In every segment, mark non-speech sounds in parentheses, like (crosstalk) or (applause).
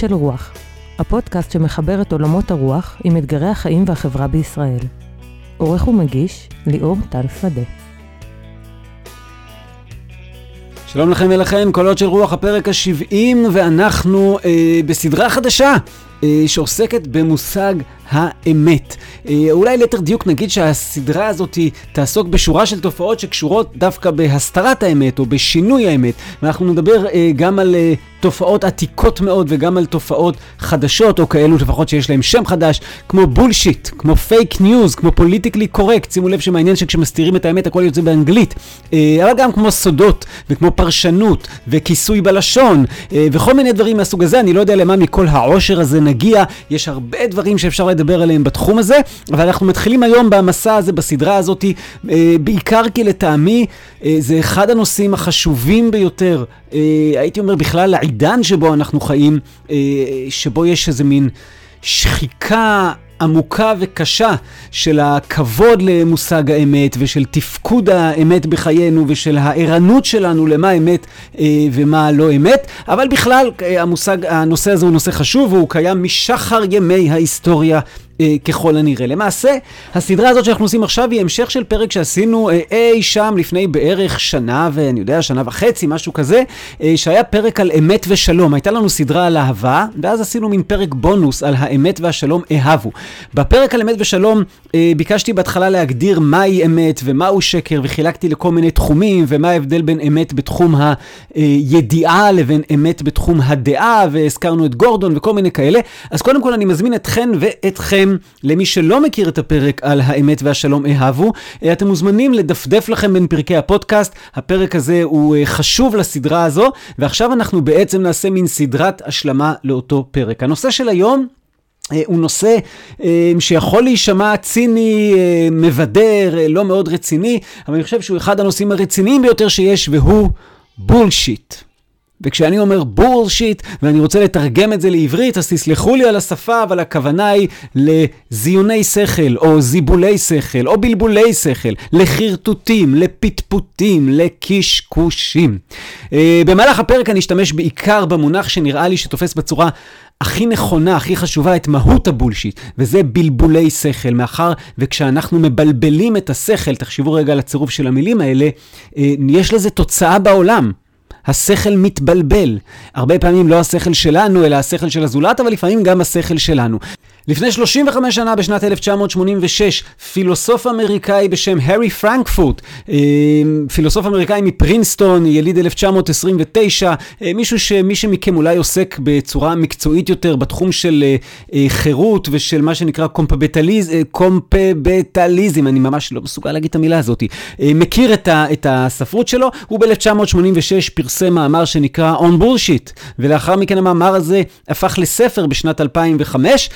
של רוח, הפודקאסט שמחבר את עולמות הרוח עם אתגרי החיים והחברה בישראל. עורך ומגיש, ליאור טל שדה. שלום לכם ולכם, קולות של רוח, הפרק ה-70, ואנחנו אה, בסדרה חדשה אה, שעוסקת במושג האמת. אה, אולי ליתר דיוק נגיד שהסדרה הזאת תעסוק בשורה של תופעות שקשורות דווקא בהסתרת האמת או בשינוי האמת. ואנחנו נדבר אה, גם על אה, תופעות עתיקות מאוד וגם על תופעות חדשות, או כאלו לפחות שיש להם שם חדש, כמו bullshit, כמו fake news, כמו politically correct. שימו לב שמעניין שכשמסתירים את האמת הכל יוצא באנגלית. אבל גם כמו סודות וכמו פרשנות וכיסוי בלשון וכל מיני דברים מהסוג הזה. אני לא יודע למה מכל העושר הזה נגיע. יש הרבה דברים שאפשר לדבר עליהם בתחום הזה, אבל אנחנו מתחילים היום במסע הזה, בסדרה הזאת, אה, בעיקר כי לטעמי אה, זה אחד הנושאים החשובים ביותר, אה, הייתי אומר בכלל לעידן שבו אנחנו חיים, שבו יש איזה מין שחיקה עמוקה וקשה של הכבוד למושג האמת ושל תפקוד האמת בחיינו ושל הערנות שלנו למה אמת אה, ומה לא אמת, אבל בכלל המושג, הנושא הזה הוא נושא חשוב והוא קיים משחר ימי ההיסטוריה אה, ככל הנראה. למעשה, הסדרה הזאת שאנחנו עושים עכשיו היא המשך של פרק שעשינו אה, אי שם לפני בערך שנה, ואני יודע, שנה וחצי, משהו כזה, אה, שהיה פרק על אמת ושלום. הייתה לנו סדרה על אהבה, ואז עשינו מין פרק בונוס על האמת והשלום אהבו. בפרק על אמת ושלום אה, ביקשתי בהתחלה להגדיר מהי אמת ומהו שקר, וחילקתי לכל מיני תחומים, ומה ההבדל בין אמת בתחום הידיעה לבין אמת בתחום הדעה, והזכרנו את גורדון וכל מיני כאלה. אז קודם כל אני מזמין אתכן ואתכם למי שלא מכיר את הפרק על האמת והשלום אהבו, אה, אתם מוזמנים לדפדף לכם בין פרקי הפודקאסט. הפרק הזה הוא אה, חשוב לסדרה הזו, ועכשיו אנחנו בעצם נעשה מין סדרת השלמה לאותו פרק. הנושא של היום אה, הוא נושא שיכול להישמע ציני, מבדר, לא מאוד רציני, אבל אני חושב שהוא אחד הנושאים הרציניים ביותר שיש, והוא בולשיט. וכשאני אומר בולשיט, ואני רוצה לתרגם את זה לעברית, אז תסלחו לי על השפה, אבל הכוונה היא לזיוני שכל, או זיבולי שכל, או בלבולי שכל, לחרטוטים, לפטפוטים, לקשקושים. Uh, במהלך הפרק אני אשתמש בעיקר במונח שנראה לי שתופס בצורה הכי נכונה, הכי חשובה, את מהות הבולשיט, וזה בלבולי שכל, מאחר וכשאנחנו מבלבלים את השכל, תחשבו רגע על הצירוף של המילים האלה, אה, יש לזה תוצאה בעולם. השכל מתבלבל. הרבה פעמים לא השכל שלנו, אלא השכל של הזולת, אבל לפעמים גם השכל שלנו. לפני 35 שנה, בשנת 1986, פילוסוף אמריקאי בשם הארי פרנקפורט, אה, פילוסוף אמריקאי מפרינסטון, יליד 1929, אה, מישהו שמי שמכם אולי עוסק בצורה מקצועית יותר בתחום של אה, חירות ושל מה שנקרא קומפבטליזם, אני ממש לא מסוגל להגיד את המילה הזאת, מכיר את הספרות שלו, הוא ב-1986 פרסם מאמר שנקרא On Bullshit, ולאחר מכן המאמר הזה הפך לספר בשנת 2005,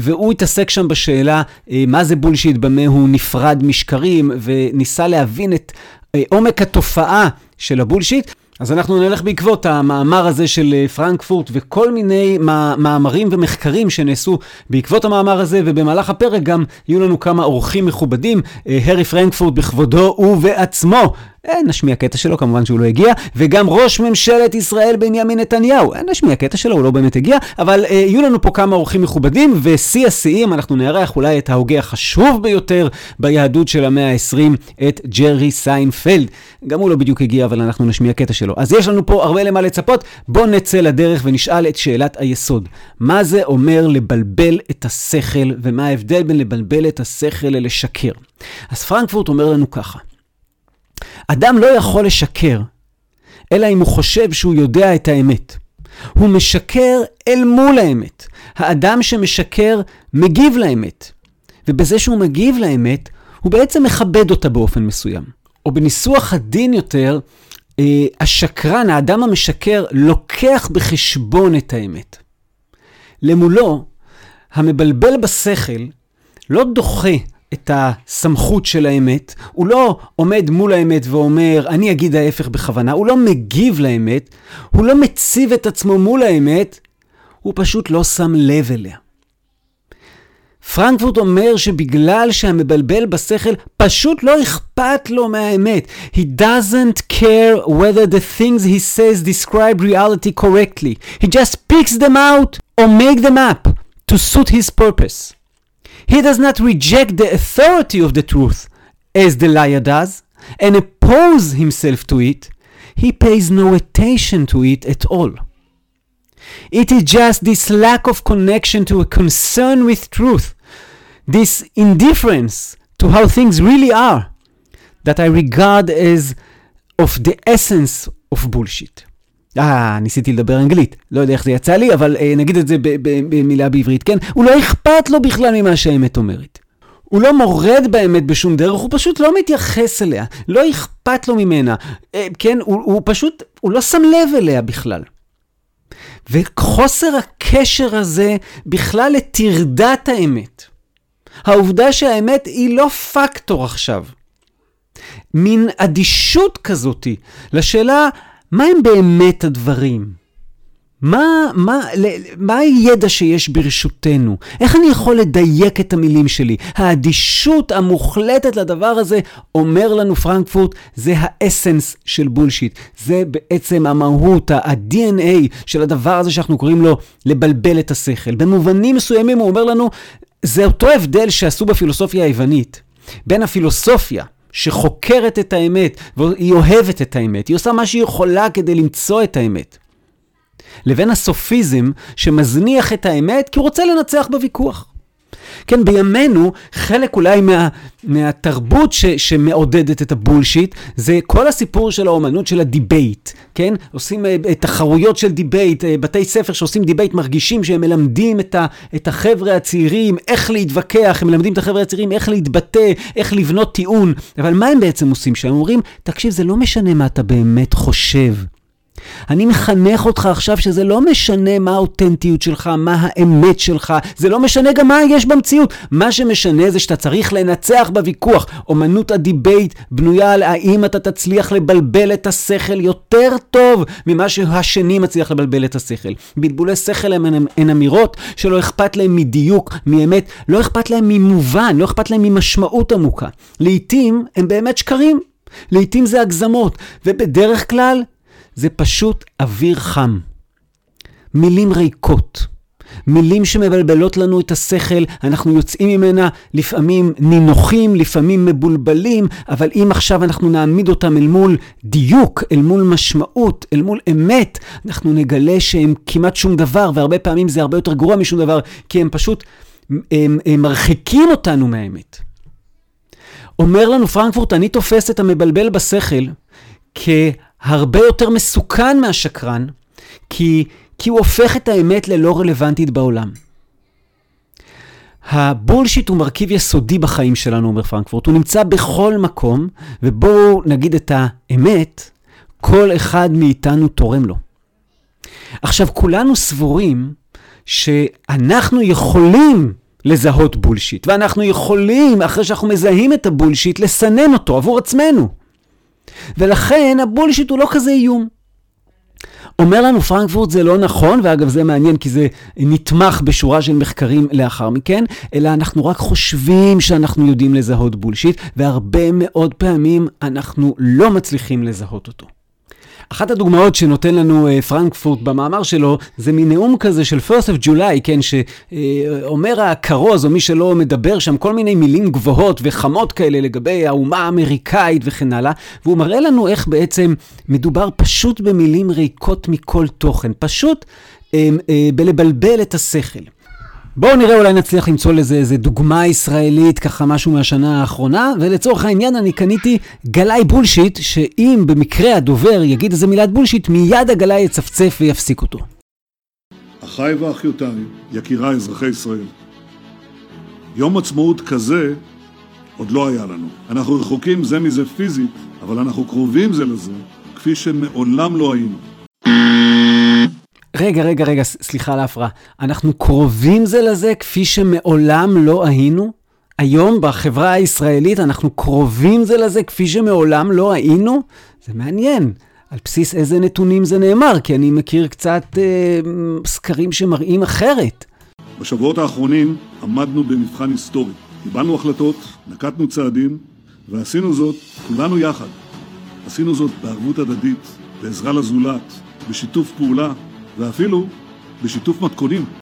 והוא התעסק שם בשאלה אה, מה זה בולשיט, במה הוא נפרד משקרים, וניסה להבין את אה, עומק התופעה של הבולשיט. אז אנחנו נלך בעקבות המאמר הזה של אה, פרנקפורט וכל מיני מאמרים ומחקרים שנעשו בעקבות המאמר הזה, ובמהלך הפרק גם יהיו לנו כמה אורחים מכובדים, הרי פרנקפורט בכבודו ובעצמו נשמיע קטע שלו, כמובן שהוא לא הגיע, וגם ראש ממשלת ישראל בנימין נתניהו, אה, נשמיע קטע שלו, הוא לא באמת הגיע, אבל אה, יהיו לנו פה כמה אורחים מכובדים, ושיא השיאים, אנחנו נארח אולי את ההוגה החשוב ביותר ביהדות של המאה ה-20, את ג'רי סיינפלד. גם הוא לא בדיוק הגיע, אבל אנחנו נשמיע קטע שלו. אז יש לנו פה הרבה למה לצפות, בואו נצא לדרך ונשאל את שאלת היסוד. מה זה אומר לבלבל את השכל, ומה ההבדל בין לבלבל את השכל ללשקר? אז פרנקפורט אומר לנו ככה, אדם לא יכול לשקר, אלא אם הוא חושב שהוא יודע את האמת. הוא משקר אל מול האמת. האדם שמשקר מגיב לאמת. ובזה שהוא מגיב לאמת, הוא בעצם מכבד אותה באופן מסוים. או בניסוח הדין יותר, אה, השקרן, האדם המשקר, לוקח בחשבון את האמת. למולו, המבלבל בשכל לא דוחה את הסמכות של האמת, הוא לא עומד מול האמת ואומר, אני אגיד ההפך בכוונה, הוא לא מגיב לאמת, הוא לא מציב את עצמו מול האמת, הוא פשוט לא שם לב אליה. פרנקפורט אומר שבגלל שהמבלבל בשכל פשוט לא אכפת לו מהאמת. He doesn't care whether the things he says describe reality correctly. He just picks them out or make them up to suit his purpose. He does not reject the authority of the truth as the liar does and oppose himself to it. He pays no attention to it at all. It is just this lack of connection to a concern with truth, this indifference to how things really are, that I regard as of the essence of bullshit. אה, ניסיתי לדבר אנגלית, לא יודע איך זה יצא לי, אבל אה, נגיד את זה במילה בעברית, כן? הוא לא אכפת לו בכלל ממה שהאמת אומרת. הוא לא מורד באמת בשום דרך, הוא פשוט לא מתייחס אליה, לא אכפת לו ממנה, אה, כן? הוא, הוא פשוט, הוא לא שם לב אליה בכלל. וחוסר הקשר הזה בכלל לטרדת האמת. העובדה שהאמת היא לא פקטור עכשיו. מין אדישות כזאתי לשאלה מה הם באמת הדברים? מה, מה, מה הידע שיש ברשותנו? איך אני יכול לדייק את המילים שלי? האדישות המוחלטת לדבר הזה, אומר לנו פרנקפורט, זה האסנס של בולשיט. זה בעצם המהות, ה-DNA של הדבר הזה שאנחנו קוראים לו לבלבל את השכל. במובנים מסוימים הוא אומר לנו, זה אותו הבדל שעשו בפילוסופיה היוונית. בין הפילוסופיה, שחוקרת את האמת, והיא אוהבת את האמת, היא עושה מה שהיא יכולה כדי למצוא את האמת. לבין הסופיזם שמזניח את האמת כי הוא רוצה לנצח בוויכוח. כן, בימינו, חלק אולי מה, מהתרבות ש, שמעודדת את ה bullshit, זה כל הסיפור של האומנות של ה debate, כן? עושים אה, תחרויות של debate, אה, בתי ספר שעושים debate מרגישים שהם מלמדים את, ה, את החבר'ה הצעירים איך להתווכח, הם מלמדים את החבר'ה הצעירים איך להתבטא, איך לבנות טיעון, אבל מה הם בעצם עושים שם? הם אומרים, תקשיב, זה לא משנה מה אתה באמת חושב. אני מחנך אותך עכשיו שזה לא משנה מה האותנטיות שלך, מה האמת שלך, זה לא משנה גם מה יש במציאות. מה שמשנה זה שאתה צריך לנצח בוויכוח. אומנות ה debate בנויה על האם אתה תצליח לבלבל את השכל יותר טוב ממה שהשני מצליח לבלבל את השכל. בלבולי שכל הם, הם, הם אמירות שלא אכפת להם מדיוק, מאמת, לא אכפת להם ממובן, לא אכפת להם ממשמעות עמוקה. לעתים הם באמת שקרים. לעתים זה הגזמות, ובדרך כלל זה פשוט אוויר חם. מילים ריקות. מילים שמבלבלות לנו את השכל, אנחנו יוצאים ממנה לפעמים נינוחים, לפעמים מבולבלים, אבל אם עכשיו אנחנו נעמיד אותם אל מול דיוק, אל מול משמעות, אל מול אמת, אנחנו נגלה שהם כמעט שום דבר, והרבה פעמים זה הרבה יותר גרוע משום דבר, כי הם פשוט הם, הם מרחיקים אותנו מהאמת. אומר לנו פרנקפורט, אני תופס את המבלבל בשכל כ... הרבה יותר מסוכן מהשקרן, כי, כי הוא הופך את האמת ללא רלוונטית בעולם. הבולשיט הוא מרכיב יסודי בחיים שלנו, אומר פרנקפורט. הוא נמצא בכל מקום, ובואו נגיד את האמת, כל אחד מאיתנו תורם לו. עכשיו, כולנו סבורים שאנחנו יכולים לזהות בולשיט, ואנחנו יכולים, אחרי שאנחנו מזהים את הבולשיט, לסנן אותו עבור עצמנו. ולכן הבולשיט הוא לא כזה איום. אומר לנו פרנקפורט זה לא נכון, ואגב זה מעניין כי זה נתמך בשורה של מחקרים לאחר מכן, אלא אנחנו רק חושבים שאנחנו יודעים לזהות בולשיט, והרבה מאוד פעמים אנחנו לא מצליחים לזהות אותו. אחת הדוגמאות שנותן לנו uh, פרנקפורט במאמר שלו, זה מנאום כזה של first of July, כן, שאומר הכרוז, או מי שלא מדבר שם, כל מיני מילים גבוהות וחמות כאלה לגבי האומה האמריקאית וכן הלאה, והוא מראה לנו איך בעצם מדובר פשוט במילים ריקות מכל תוכן, פשוט uh, uh, בלבלבל את השכל. בואו נראה, אולי נצליח למצוא לזה איזה דוגמה ישראלית, ככה משהו מהשנה האחרונה, ולצורך העניין אני קניתי גלאי בולשיט, שאם במקרה הדובר יגיד איזה מילת בולשיט, מיד הגלאי יצפצף ויפסיק אותו. אחיי ואחיותיי, יקיריי אזרחי ישראל, יום עצמאות כזה עוד לא היה לנו. אנחנו רחוקים זה מזה פיזית, אבל אנחנו קרובים זה לזה, כפי שמעולם לא היינו. רגע, רגע, רגע, סליחה על ההפרעה. אנחנו קרובים זה לזה כפי שמעולם לא היינו? היום בחברה הישראלית אנחנו קרובים זה לזה כפי שמעולם לא היינו? זה מעניין. על בסיס איזה נתונים זה נאמר, כי אני מכיר קצת אה, סקרים שמראים אחרת. בשבועות האחרונים עמדנו במבחן היסטורי. קיבלנו החלטות, נקטנו צעדים, ועשינו זאת כולנו יחד. עשינו זאת בערבות הדדית, בעזרה לזולת, בשיתוף פעולה, ואפילו בשיתוף מתכונים.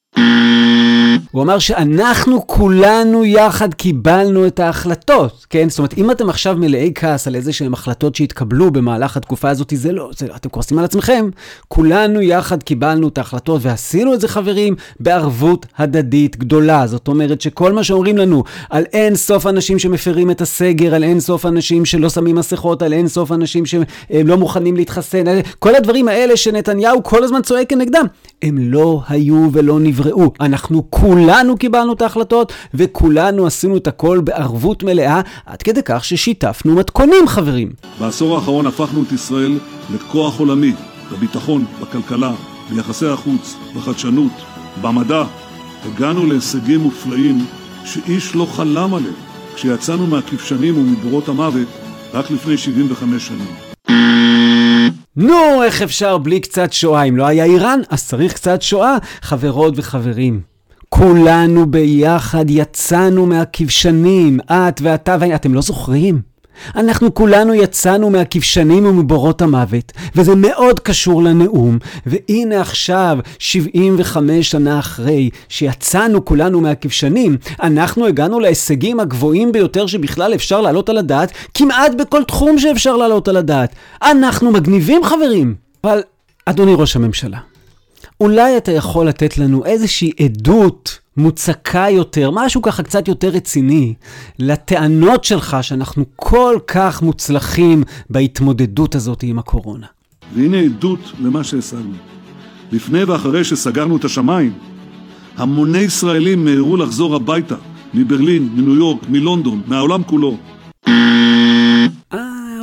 הוא אמר שאנחנו כולנו יחד קיבלנו את ההחלטות, כן? זאת אומרת, אם אתם עכשיו מלאי כעס על איזה שהן החלטות שהתקבלו במהלך התקופה הזאת, זה לא, זה, אתם כועסים על עצמכם. כולנו יחד קיבלנו את ההחלטות ועשינו את זה, חברים, בערבות הדדית גדולה. זאת אומרת שכל מה שאומרים לנו על אין סוף אנשים שמפרים את הסגר, על אין סוף אנשים שלא שמים מסכות, על אין סוף אנשים שהם לא מוכנים להתחסן, כל הדברים האלה שנתניהו כל הזמן צועק כנגדם, הם לא היו ולא נבראו. אנחנו כולנו קיבלנו את ההחלטות, וכולנו עשינו את הכל בערבות מלאה, עד כדי כך ששיתפנו מתכונים, חברים. בעשור האחרון הפכנו את ישראל לכוח עולמי, בביטחון, בכלכלה, ביחסי החוץ, בחדשנות, במדע. הגענו להישגים מופלאים שאיש לא חלם עליהם כשיצאנו מהכבשנים ומבורות המוות רק לפני 75 שנים. נו, איך אפשר בלי קצת שואה? אם לא היה איראן, אז צריך קצת שואה, חברות וחברים. כולנו ביחד יצאנו מהכבשנים, את ואתה ואני, אתם לא זוכרים? אנחנו כולנו יצאנו מהכבשנים ומבורות המוות, וזה מאוד קשור לנאום, והנה עכשיו, 75 שנה אחרי שיצאנו כולנו מהכבשנים, אנחנו הגענו להישגים הגבוהים ביותר שבכלל אפשר להעלות על הדעת, כמעט בכל תחום שאפשר להעלות על הדעת. אנחנו מגניבים חברים! אבל, אדוני ראש הממשלה, אולי אתה יכול לתת לנו איזושהי עדות מוצקה יותר, משהו ככה קצת יותר רציני, לטענות שלך שאנחנו כל כך מוצלחים בהתמודדות הזאת עם הקורונה. והנה עדות למה שהשגנו. לפני ואחרי שסגרנו את השמיים, המוני ישראלים מיהרו לחזור הביתה, מברלין, מניו יורק, מלונדון, מהעולם כולו.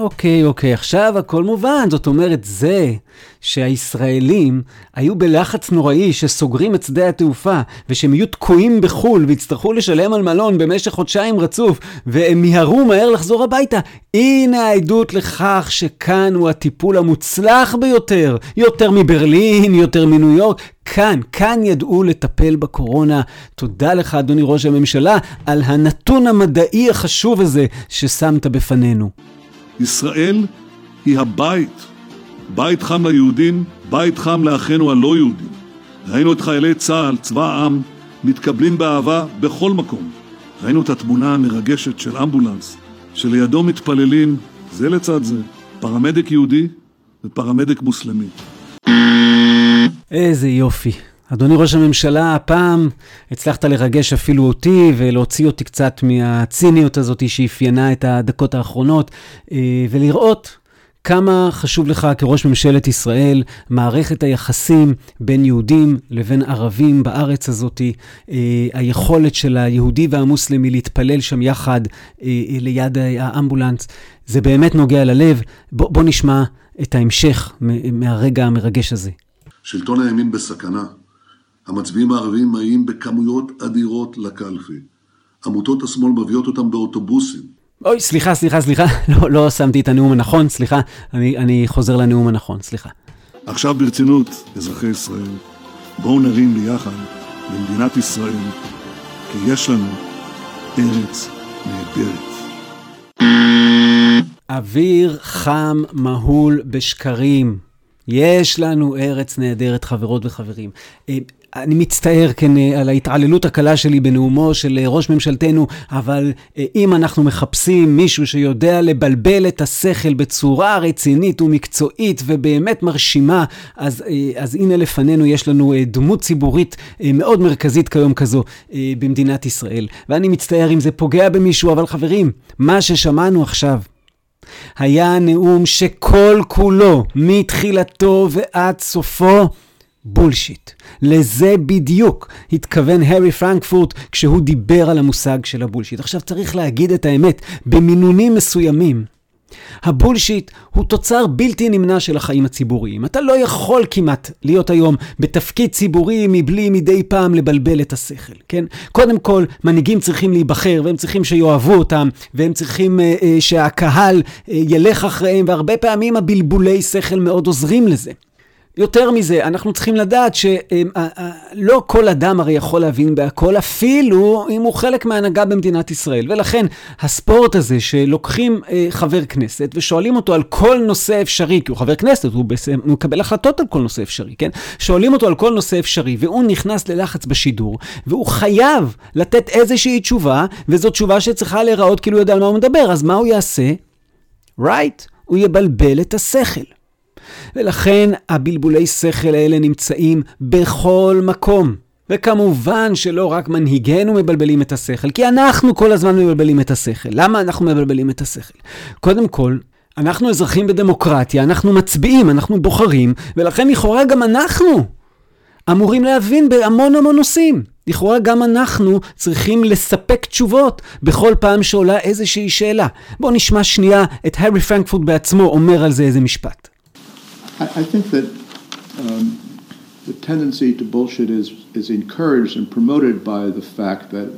אוקיי, אוקיי, עכשיו הכל מובן. זאת אומרת, זה שהישראלים היו בלחץ נוראי שסוגרים את שדה התעופה, ושהם יהיו תקועים בחו"ל ויצטרכו לשלם על מלון במשך חודשיים רצוף, והם מיהרו מהר לחזור הביתה. הנה העדות לכך שכאן הוא הטיפול המוצלח ביותר. יותר מברלין, יותר מניו יורק. כאן, כאן ידעו לטפל בקורונה. תודה לך, אדוני ראש הממשלה, על הנתון המדעי החשוב הזה ששמת בפנינו. ישראל היא הבית. בית חם ליהודים, בית חם לאחינו הלא יהודים. ראינו את חיילי צה"ל, צבא העם, מתקבלים באהבה בכל מקום. ראינו את התמונה המרגשת של אמבולנס, שלידו מתפללים, זה לצד זה, פרמדיק יהודי ופרמדיק מוסלמי. איזה יופי. אדוני ראש הממשלה, הפעם הצלחת לרגש אפילו אותי ולהוציא אותי קצת מהציניות הזאת שאפיינה את הדקות האחרונות, אה, ולראות כמה חשוב לך כראש ממשלת ישראל מערכת היחסים בין יהודים לבין ערבים בארץ הזאת, אה, היכולת של היהודי והמוסלמי להתפלל שם יחד אה, ליד האמבולנס, זה באמת נוגע ללב. בוא, בוא נשמע את ההמשך מהרגע המרגש הזה. שלטון הימין בסכנה. המצביעים הערבים מגיעים בכמויות אדירות לקלפי. עמותות השמאל מביאות אותם באוטובוסים. אוי, סליחה, סליחה, סליחה, (laughs) לא, לא שמתי את הנאום הנכון, סליחה, אני, אני חוזר לנאום הנכון, סליחה. עכשיו ברצינות, אזרחי ישראל, בואו נרים ביחד למדינת ישראל, כי יש לנו ארץ נהדרת. אוויר חם מהול בשקרים. יש לנו ארץ נהדרת, חברות וחברים. אה, אני מצטער, כן, אה, על ההתעללות הקלה שלי בנאומו של אה, ראש ממשלתנו, אבל אם אנחנו מחפשים מישהו שיודע לבלבל את השכל בצורה רצינית ומקצועית ובאמת מרשימה, אז, אז הנה לפנינו יש לנו דמות ציבורית מאוד מרכזית כיום כזו במדינת ישראל. ואני מצטער אם זה פוגע במישהו, אבל חברים, מה ששמענו עכשיו, היה נאום שכל כולו, מתחילתו ועד סופו, בולשיט. לזה בדיוק התכוון הארי פרנקפורט כשהוא דיבר על המושג של הבולשיט. עכשיו צריך להגיד את האמת, במינונים מסוימים, הבולשיט הוא תוצר בלתי נמנע של החיים הציבוריים. אתה לא יכול כמעט להיות היום בתפקיד ציבורי מבלי מדי פעם לבלבל את השכל, כן? קודם כל, מנהיגים צריכים להיבחר, והם צריכים שיאהבו אותם, והם צריכים uh, uh, שהקהל uh, ילך אחריהם, והרבה פעמים הבלבולי שכל מאוד עוזרים לזה. יותר מזה, אנחנו צריכים לדעת שלא כל אדם הרי יכול להבין בהכל, אפילו אם הוא חלק מההנהגה במדינת ישראל. ולכן, הספורט הזה שלוקחים אה, חבר כנסת ושואלים אותו על כל נושא אפשרי, כי הוא חבר כנסת, הוא, מקבל החלטות על כל נושא אפשרי, כן? שואלים אותו על כל נושא אפשרי, והוא נכנס ללחץ בשידור, והוא חייב לתת איזושהי תשובה, וזו תשובה שצריכה להיראות כאילו הוא יודע על מה הוא מדבר, אז מה הוא יעשה? right, הוא יבלבל את השכל. ולכן הבלבולי שכל האלה נמצאים בכל מקום. וכמובן שלא רק מנהיגינו מבלבלים את השכל, כי אנחנו כל הזמן מבלבלים את השכל. למה אנחנו מבלבלים את השכל? קודם כל, אנחנו אזרחים בדמוקרטיה, אנחנו מצביעים, אנחנו בוחרים, ולכן לכאורה גם אנחנו אמורים להבין בהמון המון נושאים. לכאורה גם אנחנו צריכים לספק תשובות בכל פעם שעולה איזושהי שאלה. בואו נשמע שנייה את הארי פרנקפורט בעצמו אומר על זה איזה משפט. I, I think that um, the tendency to bullshit is, is encouraged and promoted by the fact that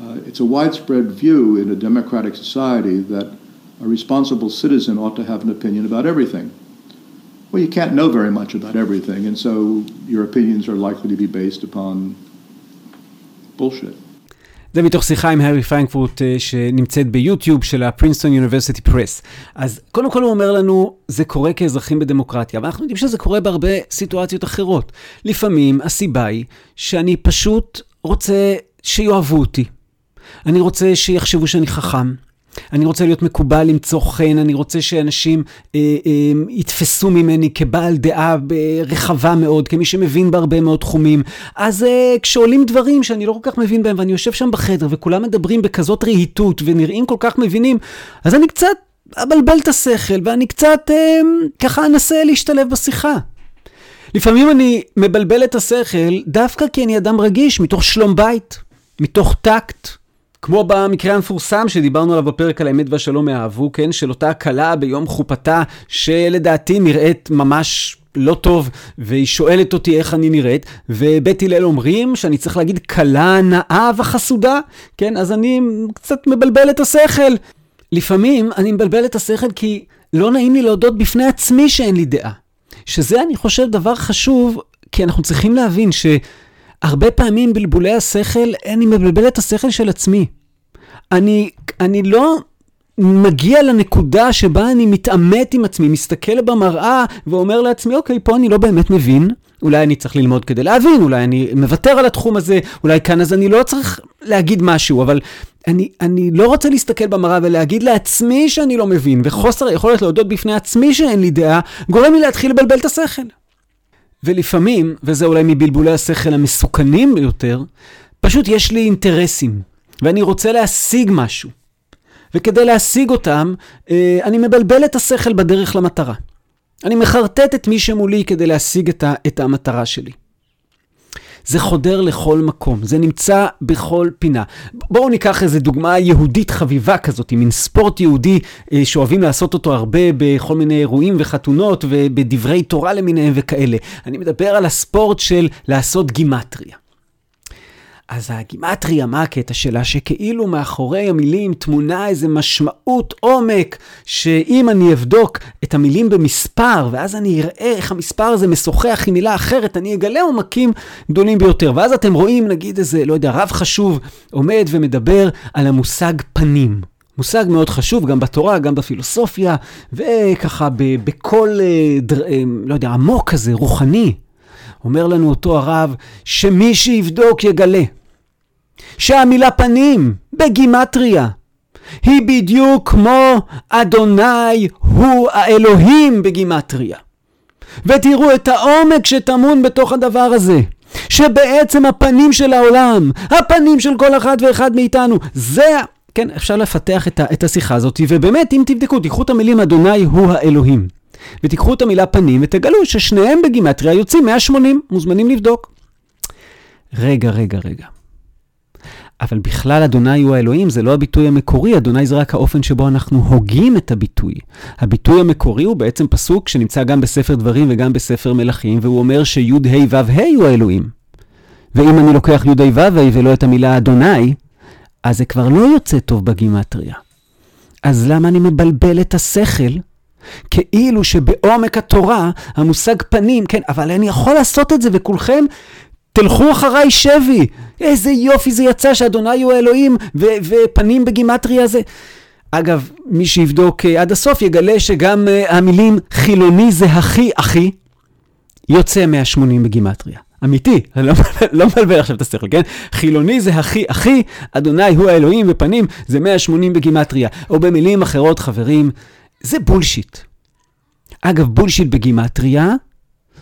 uh, it's a widespread view in a democratic society that a responsible citizen ought to have an opinion about everything. Well, you can't know very much about everything, and so your opinions are likely to be based upon bullshit. זה מתוך שיחה עם הארי פרנקפורט אה, שנמצאת ביוטיוב של הפרינסטון יוניברסיטי פרס. אז קודם כל הוא אומר לנו, זה קורה כאזרחים בדמוקרטיה, ואנחנו יודעים שזה קורה בהרבה סיטואציות אחרות. לפעמים הסיבה היא שאני פשוט רוצה שיאהבו אותי. אני רוצה שיחשבו שאני חכם. אני רוצה להיות מקובל, למצוא חן, אני רוצה שאנשים אה, אה, יתפסו ממני כבעל דעה רחבה מאוד, כמי שמבין בהרבה מאוד תחומים. אז אה, כשעולים דברים שאני לא כל כך מבין בהם, ואני יושב שם בחדר וכולם מדברים בכזאת רהיטות ונראים כל כך מבינים, אז אני קצת אבלבל את השכל ואני קצת אה, ככה אנסה להשתלב בשיחה. לפעמים אני מבלבל את השכל דווקא כי אני אדם רגיש, מתוך שלום בית, מתוך טקט. כמו במקרה המפורסם שדיברנו עליו בפרק על האמת והשלום מאהבו, כן? של אותה כלה ביום חופתה, שלדעתי נראית ממש לא טוב, והיא שואלת אותי איך אני נראית, ובית הלל אומרים שאני צריך להגיד כלה נאה וחסודה, כן? אז אני קצת מבלבל את השכל. לפעמים אני מבלבל את השכל כי לא נעים לי להודות בפני עצמי שאין לי דעה. שזה, אני חושב, דבר חשוב, כי אנחנו צריכים להבין ש... הרבה פעמים בלבולי השכל, אני מבלבל את השכל של עצמי. אני, אני לא מגיע לנקודה שבה אני מתעמת עם עצמי, מסתכל במראה ואומר לעצמי, אוקיי, פה אני לא באמת מבין, אולי אני צריך ללמוד כדי להבין, אולי אני מוותר על התחום הזה, אולי כאן אז אני לא צריך להגיד משהו, אבל אני, אני לא רוצה להסתכל במראה ולהגיד לעצמי שאני לא מבין, וחוסר היכולת להודות בפני עצמי שאין לי דעה, גורם לי להתחיל לבלבל את השכל. ולפעמים, וזה אולי מבלבולי השכל המסוכנים ביותר, פשוט יש לי אינטרסים, ואני רוצה להשיג משהו. וכדי להשיג אותם, אה, אני מבלבל את השכל בדרך למטרה. אני מחרטט את מי שמולי כדי להשיג את, המטרה שלי. זה חודר לכל מקום, זה נמצא בכל פינה. בואו ניקח איזו דוגמה יהודית חביבה כזאת, מין ספורט יהודי אה, שאוהבים לעשות אותו הרבה בכל מיני אירועים וחתונות ובדברי תורה למיניהם וכאלה. אני מדבר על הספורט של לעשות גימטריה. אז הגימטריה, מה הקטע שלה? שכאילו מאחורי המילים תמונה איזה משמעות עומק, שאם אני אבדוק את המילים במספר, ואז אני אראה איך המספר הזה משוחח עם מילה אחרת, אני אגלה עומקים גדולים ביותר. ואז אתם רואים, נגיד איזה, לא יודע, רב חשוב עומד ומדבר על המושג פנים. מושג מאוד חשוב, גם בתורה, גם בפילוסופיה, וככה בקול, אה, אה, לא יודע, עמוק כזה, רוחני. אומר לנו אותו הרב, שמי שיבדוק יגלה. שהמילה פנים בגימטריה היא בדיוק כמו אדוני הוא האלוהים בגימטריה. ותראו את העומק שטמון בתוך הדבר הזה. שבעצם הפנים של העולם, הפנים של כל אחד ואחד מאיתנו, זה, כן, אפשר לפתח את, ה, את השיחה הזאת, ובאמת, אם תבדקו, תיקחו את המילים אדוני הוא האלוהים, ותיקחו את המילה פנים, ותגלו ששניהם בגימטריה יוצאים 180, מוזמנים לבדוק. רגע, רגע, רגע. אבל בכלל אדוני הוא האלוהים, זה לא הביטוי המקורי, אדוני זה רק האופן שבו אנחנו הוגים את הביטוי. הביטוי המקורי הוא בעצם פסוק שנמצא גם בספר דברים וגם בספר מלכים, והוא אומר שי' ה' הוא האלוהים. ואם אני לוקח י' ה' ו' ה' ולא את המילה אדוני, אז זה כבר לא יוצא טוב בגימטריה. אז למה אני מבלבל את השכל כאילו שבעומק התורה המושג פנים, כן, אבל אני יכול לעשות את זה וכולכם תלכו אחריי שבי. איזה יופי זה יצא שאדוני הוא האלוהים ו- ופנים בגימטריה זה. אגב, מי שיבדוק uh, עד הסוף יגלה שגם uh, המילים חילוני זה הכי הכי יוצא 180 בגימטריה. אמיתי, אני לא, (laughs) לא מבלבל עכשיו את השכל, כן? חילוני זה הכי הכי, אדוני הוא האלוהים ופנים זה 180 בגימטריה. או במילים אחרות, חברים, זה בולשיט. אגב, בולשיט בגימטריה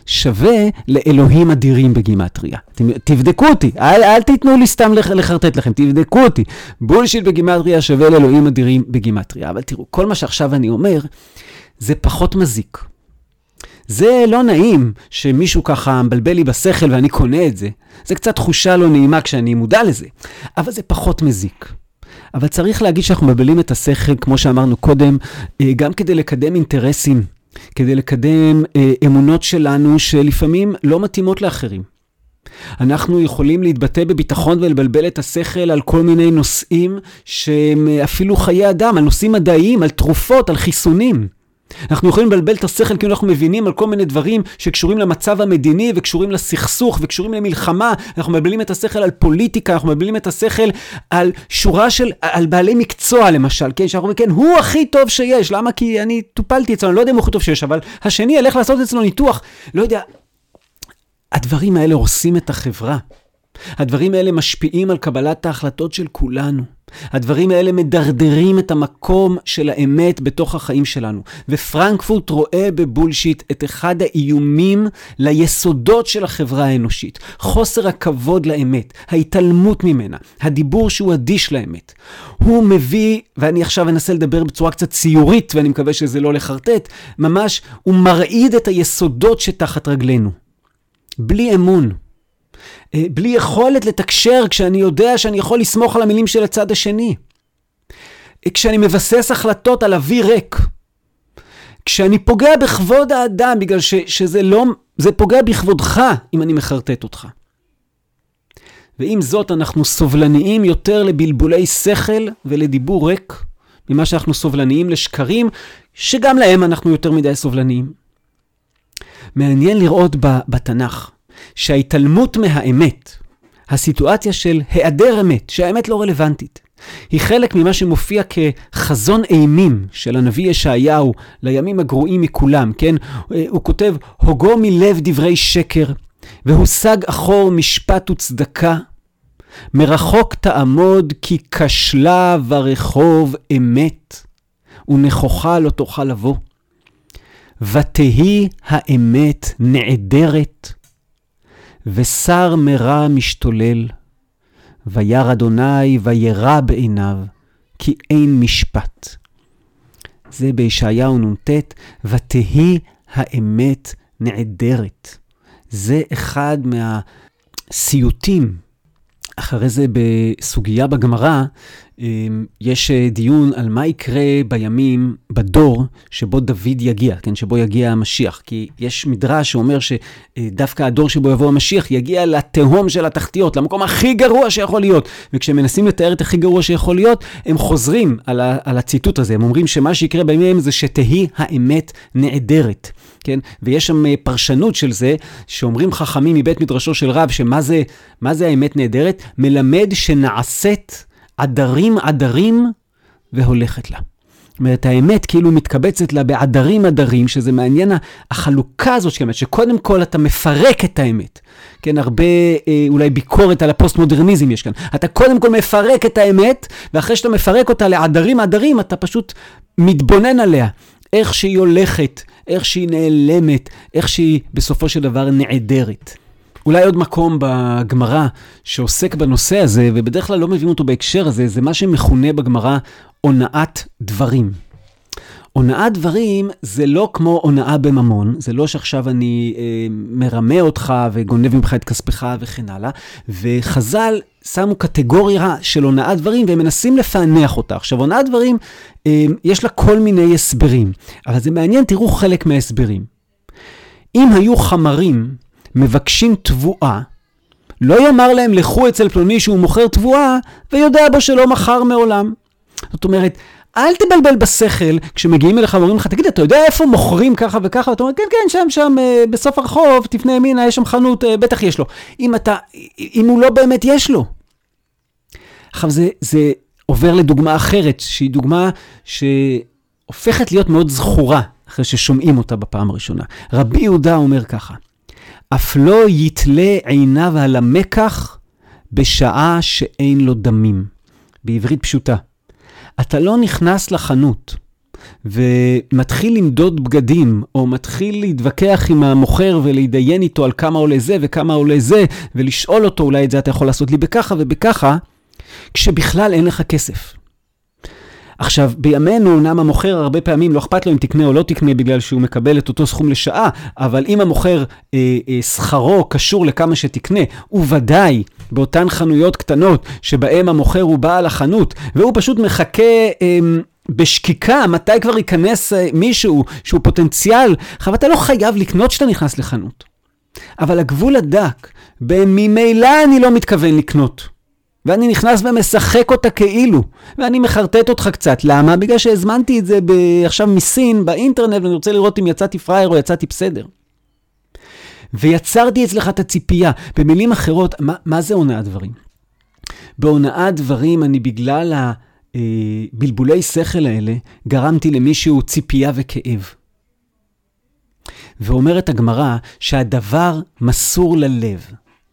שווה לאלוהים אדירים בגימטריה. תבדקו אותי, אל, אל תיתנו לי סתם לחרטט לכם, תבדקו אותי. בולשיט בגימטריה שווה לאלוהים אדירים בגימטריה. אבל תראו, כל מה שעכשיו אני אומר, זה פחות מזיק. זה לא נעים שמישהו ככה מבלבל לי בשכל ואני קונה את זה. זה קצת תחושה לא נעימה כשאני מודע לזה, אבל זה פחות מזיק. אבל צריך להגיד שאנחנו מבלבלים את השכל, כמו שאמרנו קודם, אה, גם כדי לקדם אינטרסים, כדי לקדם אה, אמונות שלנו שלפעמים לא מתאימות לאחרים. אנחנו יכולים להתבטא בביטחון ולבלבל את השכל על כל מיני נושאים שהם אה, אפילו חיי אדם, על נושאים מדעיים, על תרופות, על חיסונים. אנחנו יכולים לבלבל את השכל כאילו אנחנו מבינים על כל מיני דברים שקשורים למצב המדיני וקשורים לסכסוך וקשורים למלחמה. אנחנו מבלבלים את השכל על פוליטיקה, אנחנו מבלבלים את השכל על שורה של, על בעלי מקצוע למשל, כן? שאנחנו אומרים, כן, הוא הכי טוב שיש. למה? כי אני טופלתי אצלו, אני לא יודע אם הוא הכי טוב שיש, אבל השני ילך לעשות אצלו ניתוח. לא יודע. הדברים האלה הורסים את החברה. הדברים האלה משפיעים על קבלת ההחלטות של כולנו. הדברים האלה מדרדרים את המקום של האמת בתוך החיים שלנו. ופרנקפורט רואה בבולשיט את אחד האיומים ליסודות של החברה האנושית. חוסר הכבוד לאמת, ההתעלמות ממנה, הדיבור שהוא אדיש לאמת. הוא מביא, ואני עכשיו אנסה לדבר בצורה קצת ציורית, ואני מקווה שזה לא לחרטט, ממש, הוא מרעיד את היסודות שתחת רגלינו. בלי אמון, בלי יכולת לתקשר כשאני יודע שאני יכול לסמוך על המילים של הצד השני. אה, כשאני מבסס החלטות על אוויר ריק. כשאני פוגע בכבוד האדם בגלל ש, שזה לא, זה פוגע בכבודך אם אני מחרטט אותך. ועם זאת אנחנו סובלניים יותר לבלבולי שכל ולדיבור ריק ממה שאנחנו סובלניים לשקרים, שגם להם אנחנו יותר מדי סובלניים. מעניין לראות בתנ"ך שההתעלמות מהאמת, הסיטואציה של היעדר אמת, שהאמת לא רלוונטית, היא חלק ממה שמופיע כחזון אימים של הנביא ישעיהו לימים הגרועים מכולם, כן? הוא כותב, הוגו מלב דברי שקר, והושג אחור משפט וצדקה. מרחוק תעמוד כי כשלה ברחוב אמת, ונכוחה לא תוכל לבוא. ותהי האמת נעדרת, ושר מרע משתולל, וירא אדוני וירא בעיניו, כי אין משפט. זה בישעיהו נ"ט, ותהי האמת נעדרת. זה אחד מהסיוטים. אחרי זה בסוגיה בגמרא, אמ, יש אה, דיון על מה יקרה בימים, בדור, שבו דוד יגיע, כן, שבו יגיע המשיח. כי יש מדרש שאומר שדווקא הדור שבו יבוא המשיח יגיע לתהום של התחתיות, למקום הכי גרוע שיכול להיות. וכשמנסים לתאר את הכי גרוע שיכול להיות, הם חוזרים על, ה, על הציטוט הזה. הם אומרים שמה שיקרה בימים זה שתהי האמת נעדרת. כן? ויש שם אה, פרשנות של זה, שאומרים חכמים מבית מדרשו של רב, שמה זה, זה האמת נהדרת? מלמד שנעשית עדרים עדרים והולכת לה. זאת אומרת, האמת כאילו מתקבצת לה בעדרים עדרים, שזה מעניין החלוקה הזאת של האמת, שקודם כל אתה מפרק את האמת. כן, הרבה אה, אולי ביקורת על הפוסט-מודרניזם יש כאן. אתה קודם כל מפרק את האמת, ואחרי שאתה מפרק אותה לעדרים עדרים, אתה פשוט מתבונן עליה. איך שהיא הולכת, איך שהיא נעלמת, איך שהיא בסופו של דבר נעדרת. אולי עוד מקום בגמרא שעוסק בנושא הזה, ובדרך כלל לא מביאים אותו בהקשר הזה, זה מה שמכונה בגמרא הונאת דברים. הונאת דברים זה לא כמו הונאה בממון, זה לא שעכשיו אני אה, מרמה אותך וגונב ממך את כספך וכן הלאה, וחז"ל שמו קטגוריה של הונאת דברים והם מנסים לפענח אותה. עכשיו, הונאת דברים, אה, יש לה כל מיני הסברים, אבל זה מעניין, תראו חלק מההסברים. אם היו חמרים מבקשים תבואה, לא יאמר להם, לכו אצל פלוני שהוא מוכר תבואה, ויודע בו שלא מכר מעולם. זאת אומרת, אל תבלבל בשכל כשמגיעים אליך ואומרים לך, תגיד, אתה יודע איפה מוכרים ככה וככה? אתה אומר, כן, כן, שם, שם, אה, בסוף הרחוב, תפנה ימינה, יש שם חנות, אה, בטח יש לו. אם אתה, אם הוא לא באמת יש לו. עכשיו, זה, זה עובר לדוגמה אחרת, שהיא דוגמה שהופכת להיות מאוד זכורה אחרי ששומעים אותה בפעם הראשונה. רבי יהודה אומר ככה, אף לא יתלה עיניו על המקח בשעה שאין לו דמים. בעברית פשוטה. אתה לא נכנס לחנות ומתחיל למדוד בגדים, או מתחיל להתווכח עם המוכר ולהתדיין איתו על כמה עולה זה וכמה עולה זה, ולשאול אותו, אולי את זה אתה יכול לעשות לי בככה ובככה, כשבכלל אין לך כסף. עכשיו, בימינו, אומנם המוכר הרבה פעמים לא אכפת לו אם תקנה או לא תקנה בגלל שהוא מקבל את אותו סכום לשעה, אבל אם המוכר, אה, אה, שכרו קשור לכמה שתקנה, וודאי באותן חנויות קטנות שבהן המוכר הוא בעל החנות, והוא פשוט מחכה... אה, בשקיקה, מתי כבר ייכנס אה, מישהו שהוא פוטנציאל, עכשיו אתה לא חייב לקנות כשאתה נכנס לחנות. אבל הגבול הדק, בממילא אני לא מתכוון לקנות. ואני נכנס ומשחק אותה כאילו, ואני מחרטט אותך קצת. למה? בגלל שהזמנתי את זה ב- עכשיו מסין, באינטרנט, ואני רוצה לראות אם יצאתי פראייר או יצאתי בסדר. ויצרתי אצלך את הציפייה. במילים אחרות, מה, מה זה הונאת דברים? בהונאת דברים, אני בגלל הבלבולי אה, שכל האלה, גרמתי למישהו ציפייה וכאב. ואומרת הגמרא שהדבר מסור ללב.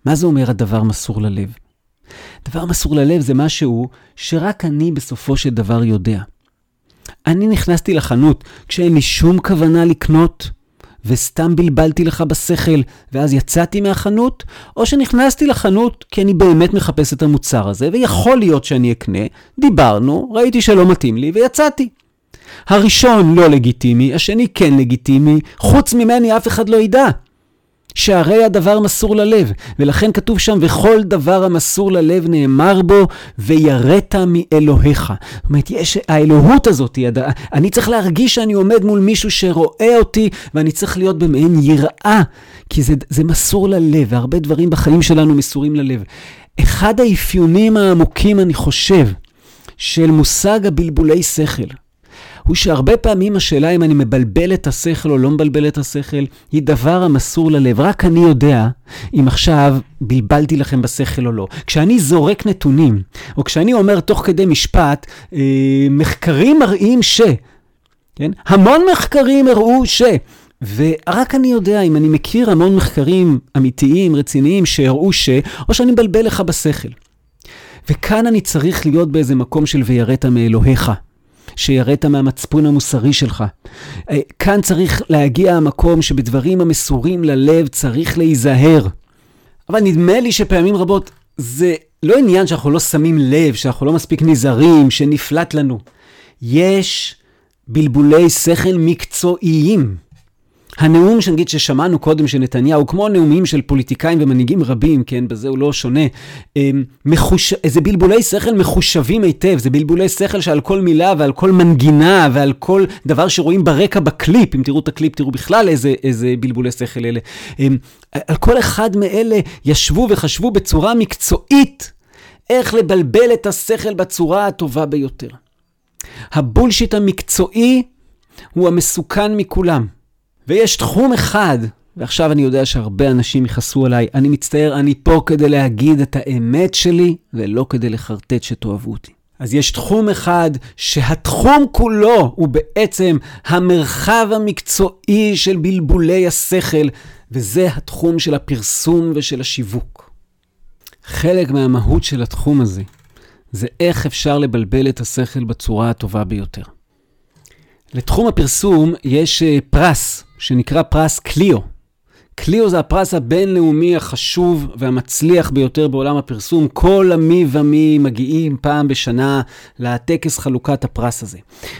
מה זה אומר הדבר מסור ללב? דבר מסור ללב זה משהו שרק אני בסופו של דבר יודע. אני נכנסתי לחנות כשאין לי שום כוונה לקנות, וסתם בלבלתי לך בשכל, ואז יצאתי מהחנות, או שנכנסתי לחנות כי אני באמת מחפש את המוצר הזה, ויכול להיות שאני אקנה, דיברנו, ראיתי שלא מתאים לי, ויצאתי. הראשון לא לגיטימי, השני כן לגיטימי, חוץ ממני אף אחד לא ידע. שהרי הדבר מסור ללב, ולכן כתוב שם, וכל דבר המסור ללב נאמר בו, ויראת מאלוהיך. זאת אומרת, יש, האלוהות הזאת, אני צריך להרגיש שאני עומד מול מישהו שרואה אותי, ואני צריך להיות במעין יראה, כי זה, זה מסור ללב, והרבה דברים בחיים שלנו מסורים ללב. אחד האפיונים העמוקים, אני חושב, של מושג הבלבולי שכל, הוא שהרבה פעמים השאלה אם אני מבלבל את השכל או לא מבלבל את השכל, היא דבר המסור ללב. רק אני יודע אם עכשיו בלבלתי לכם בשכל או לא. כשאני זורק נתונים, או כשאני אומר תוך כדי משפט, אה, מחקרים מראים ש... כן? המון מחקרים הראו ש... ורק אני יודע אם אני מכיר המון מחקרים אמיתיים, רציניים, שהראו ש... או שאני מבלבל לך בשכל. וכאן אני צריך להיות באיזה מקום של ויראת מאלוהיך. שיראת מהמצפון המוסרי שלך. אה, כאן צריך להגיע המקום שבדברים המסורים ללב צריך להיזהר. אבל נדמה לי שפעמים רבות זה לא עניין שאנחנו לא שמים לב, שאנחנו לא מספיק נזהרים, שנפלט לנו. יש בלבולי שכל מקצועיים. הנאום שנגיד ששמענו קודם של נתניהו, כמו הנאומים של פוליטיקאים ומנהיגים רבים, כן, בזה הוא לא שונה, אמ, מחוש... זה בלבולי שכל מחושבים היטב, זה בלבולי שכל שעל כל מילה ועל כל מנגינה ועל כל דבר שרואים ברקע בקליפ, אם תראו את הקליפ תראו בכלל איזה, איזה בלבולי שכל אלה. אמ, על כל אחד מאלה ישבו וחשבו בצורה מקצועית איך לבלבל את השכל בצורה הטובה ביותר. הבולשיט המקצועי הוא המסוכן מכולם. ויש תחום אחד, ועכשיו אני יודע שהרבה אנשים יכעסו עליי, אני מצטער, אני פה כדי להגיד את האמת שלי, ולא כדי לחרטט שתאהבו אותי. אז יש תחום אחד שהתחום כולו הוא בעצם המרחב המקצועי של בלבולי השכל, וזה התחום של הפרסום ושל השיווק. חלק מהמהות של התחום הזה זה איך אפשר לבלבל את השכל בצורה הטובה ביותר. לתחום הפרסום יש אה, פרס שנקרא פרס קליו. קליו זה הפרס הבינלאומי החשוב והמצליח ביותר בעולם הפרסום. כל המי ומי מגיעים פעם בשנה לטקס חלוקת הפרס הזה.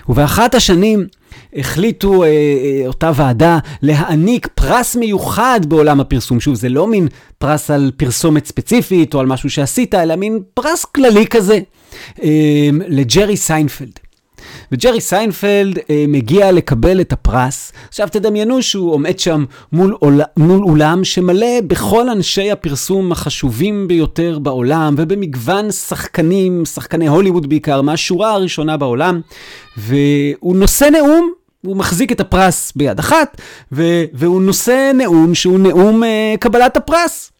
ובאחת השנים החליטו אה, אה, אותה ועדה להעניק פרס מיוחד בעולם הפרסום. שוב, זה לא מין פרס על פרסומת ספציפית או על משהו שעשית, אלא מין פרס כללי כזה, אה, לג'רי סיינפלד. וג'רי סיינפלד אה, מגיע לקבל את הפרס. עכשיו תדמיינו שהוא עומד שם מול, עול, מול אולם שמלא בכל אנשי הפרסום החשובים ביותר בעולם, ובמגוון שחקנים, שחקני הוליווד בעיקר, מהשורה הראשונה בעולם, והוא נושא נאום. הוא מחזיק את הפרס ביד אחת, ו- והוא נושא נאום שהוא נאום uh, קבלת הפרס.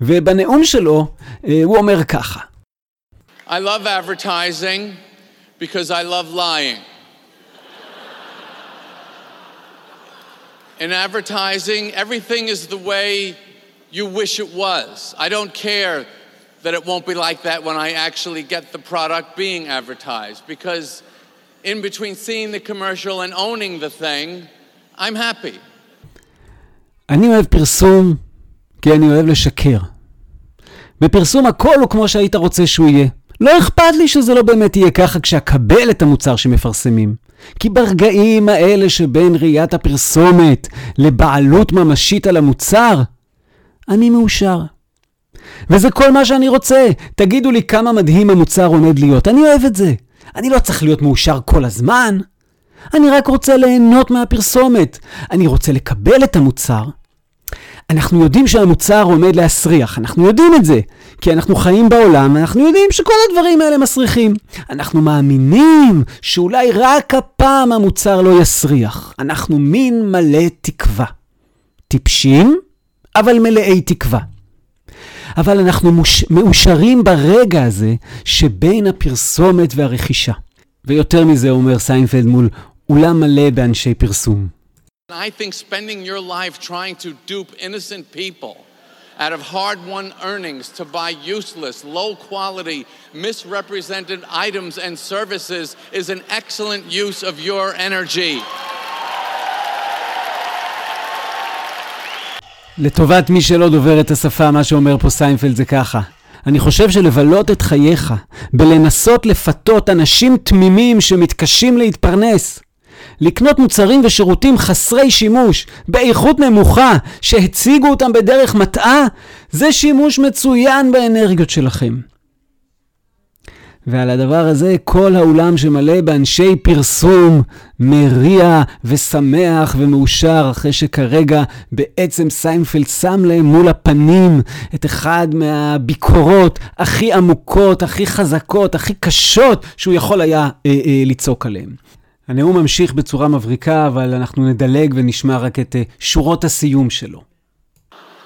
ובנאום שלו uh, הוא אומר ככה: I love advertising because I love lying. In advertising, everything is the way you wish it was. I don't care that it won't be like that when I actually get the product being advertised because in between seeing the commercial and owning the thing, I'm happy. אני אוהב פרסום כי אני אוהב לשקר. בפרסום הכל הוא כמו שהיית רוצה שהוא יהיה. לא אכפת לי שזה לא באמת יהיה ככה כשאקבל את המוצר שמפרסמים. כי ברגעים האלה שבין ראיית הפרסומת לבעלות ממשית על המוצר, אני מאושר. וזה כל מה שאני רוצה. תגידו לי כמה מדהים המוצר עומד להיות. אני אוהב את זה. אני לא צריך להיות מאושר כל הזמן. אני רק רוצה ליהנות מהפרסומת. אני רוצה לקבל את המוצר. אנחנו יודעים שהמוצר עומד להסריח, אנחנו יודעים את זה, כי אנחנו חיים בעולם, אנחנו יודעים שכל הדברים האלה מסריחים. אנחנו מאמינים שאולי רק הפעם המוצר לא יסריח. אנחנו מין מלא תקווה. טיפשים, אבל מלאי תקווה. אבל אנחנו מוש... מאושרים ברגע הזה שבין הפרסומת והרכישה. ויותר מזה אומר סיינפלד מול אולם מלא באנשי פרסום. I think spending your life trying to dupe innocent people out of hard won earnings to buy useless, low quality, misrepresented items and services is an excellent use of your energy. לטובת מי שלא דובר את השפה, מה שאומר פה סיינפלד זה ככה. אני חושב שלבלות את חייך בלנסות לפתות אנשים תמימים שמתקשים להתפרנס, לקנות מוצרים ושירותים חסרי שימוש, באיכות נמוכה, שהציגו אותם בדרך מטעה, זה שימוש מצוין באנרגיות שלכם. ועל הדבר הזה כל האולם שמלא באנשי פרסום מריע ושמח ומאושר אחרי שכרגע בעצם סיינפלד שם להם מול הפנים את אחד מהביקורות הכי עמוקות, הכי חזקות, הכי קשות שהוא יכול היה אה, אה, לצעוק עליהם. הנאום ממשיך בצורה מבריקה, אבל אנחנו נדלג ונשמע רק את אה, שורות הסיום שלו.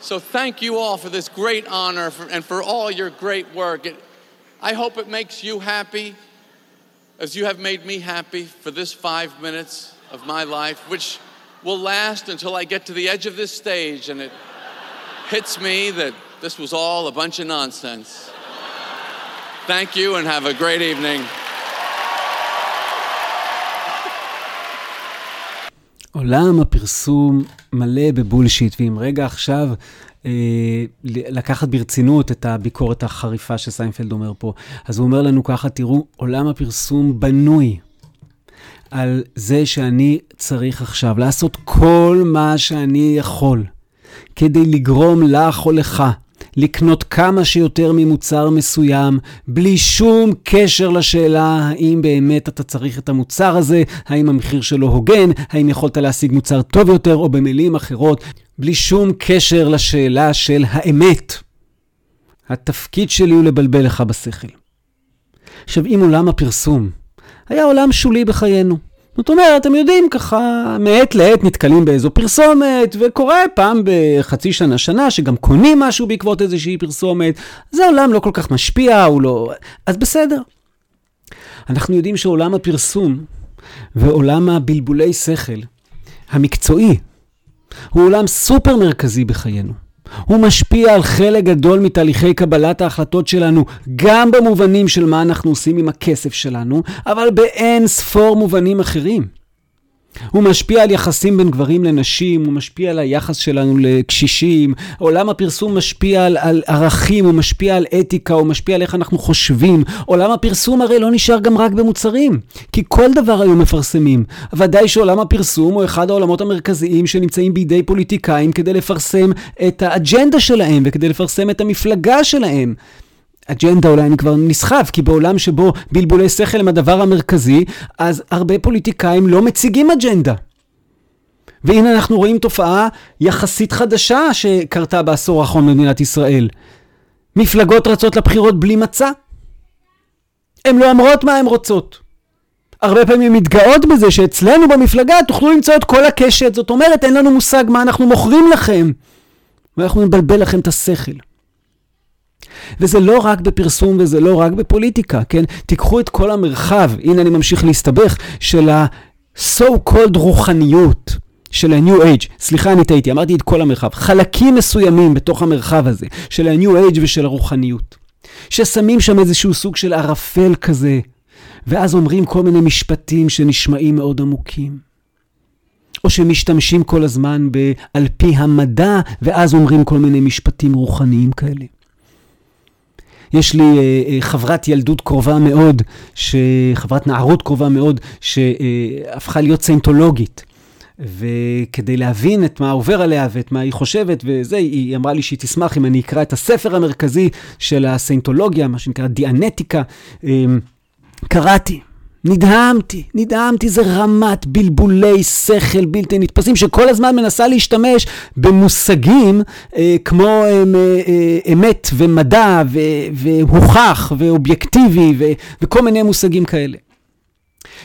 So thank you all for this great honor for, and for all your great work. It, I hope it makes you happy as you have made me happy for this five minutes of my life, which will last until I get to the edge of this stage and it hits me that this was all a bunch of nonsense. Thank you and have a great evening. עולם הפרסום מלא בבולשיט, ואם רגע עכשיו אה, לקחת ברצינות את הביקורת החריפה שסיינפלד אומר פה, אז הוא אומר לנו ככה, תראו, עולם הפרסום בנוי על זה שאני צריך עכשיו לעשות כל מה שאני יכול כדי לגרום לך או לך לקנות כמה שיותר ממוצר מסוים, בלי שום קשר לשאלה האם באמת אתה צריך את המוצר הזה, האם המחיר שלו הוגן, האם יכולת להשיג מוצר טוב יותר, או במילים אחרות, בלי שום קשר לשאלה של האמת. התפקיד שלי הוא לבלבל לך בשכל. עכשיו, אם עולם הפרסום היה עולם שולי בחיינו, זאת אומרת, אתם יודעים, ככה, מעת לעת נתקלים באיזו פרסומת, וקורה פעם בחצי שנה, שנה, שגם קונים משהו בעקבות איזושהי פרסומת. זה עולם לא כל כך משפיע, הוא לא... אז בסדר. אנחנו יודעים שעולם הפרסום ועולם הבלבולי שכל, המקצועי, הוא עולם סופר מרכזי בחיינו. הוא משפיע על חלק גדול מתהליכי קבלת ההחלטות שלנו, גם במובנים של מה אנחנו עושים עם הכסף שלנו, אבל באין ספור מובנים אחרים. הוא משפיע על יחסים בין גברים לנשים, הוא משפיע על היחס שלנו לקשישים, עולם הפרסום משפיע על, על ערכים, הוא משפיע על אתיקה, הוא משפיע על איך אנחנו חושבים. עולם הפרסום הרי לא נשאר גם רק במוצרים, כי כל דבר היום מפרסמים. ודאי שעולם הפרסום הוא אחד העולמות המרכזיים שנמצאים בידי פוליטיקאים כדי לפרסם את האג'נדה שלהם וכדי לפרסם את המפלגה שלהם. אג'נדה אולי אני כבר נסחף, כי בעולם שבו בלבולי שכל הם הדבר המרכזי, אז הרבה פוליטיקאים לא מציגים אג'נדה. והנה אנחנו רואים תופעה יחסית חדשה שקרתה בעשור האחרון במדינת ישראל. מפלגות רצות לבחירות בלי מצע. הן לא אומרות מה הן רוצות. הרבה פעמים מתגאות בזה שאצלנו במפלגה תוכלו למצוא את כל הקשת, זאת אומרת אין לנו מושג מה אנחנו מוכרים לכם. ואנחנו נבלבל לכם את השכל. וזה לא רק בפרסום וזה לא רק בפוליטיקה, כן? תיקחו את כל המרחב, הנה אני ממשיך להסתבך, של ה-so called רוחניות. של ה-New Age, סליחה אני טעיתי, אמרתי את כל המרחב, חלקים מסוימים בתוך המרחב הזה, של ה-New Age ושל הרוחניות, ששמים שם איזשהו סוג של ערפל כזה, ואז אומרים כל מיני משפטים שנשמעים מאוד עמוקים. או שמשתמשים כל הזמן ב- על פי המדע, ואז אומרים כל מיני משפטים רוחניים כאלה. יש לי אה, אה, חברת ילדות קרובה מאוד. חברת נערות קרובה מאוד, שהפכה להיות סיינטולוגית. וכדי להבין את מה עובר עליה ואת מה היא חושבת וזה, היא אמרה לי שהיא תשמח אם אני אקרא את הספר המרכזי של הסיינטולוגיה, מה שנקרא דיאנטיקה. אמ, קראתי, נדהמתי, נדהמתי, זה רמת בלבולי שכל בלתי נתפסים, שכל הזמן מנסה להשתמש במושגים אה, כמו אה, אה, אמת ומדע ו, והוכח ואובייקטיבי ו, וכל מיני מושגים כאלה.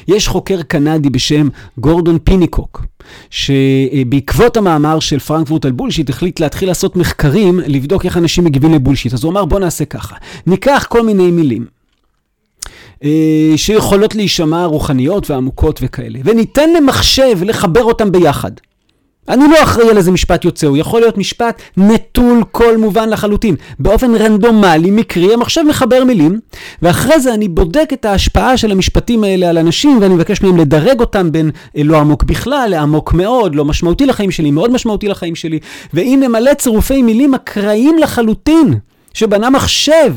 יש חוקר קנדי בשם גורדון פיניקוק, שבעקבות המאמר של פרנקפורט על בולשיט החליט להתחיל לעשות מחקרים, לבדוק איך אנשים מגיבים לבולשיט. אז הוא אמר בוא נעשה ככה, ניקח כל מיני מילים. אה, שיכולות להישמע רוחניות ועמוקות וכאלה, וניתן למחשב לחבר אותם ביחד. אני לא אחראי על איזה משפט יוצא, הוא יכול להיות משפט נטול כל מובן לחלוטין. באופן רנדומלי, מקרי, המחשב מחבר מילים, ואחרי זה אני בודק את ההשפעה של המשפטים האלה על אנשים, ואני מבקש מהם לדרג אותם בין אה, לא עמוק בכלל, לעמוק מאוד, לא משמעותי לחיים שלי, מאוד משמעותי לחיים שלי. ואם נמלא צירופי מילים אקראיים לחלוטין, שבנה מחשב,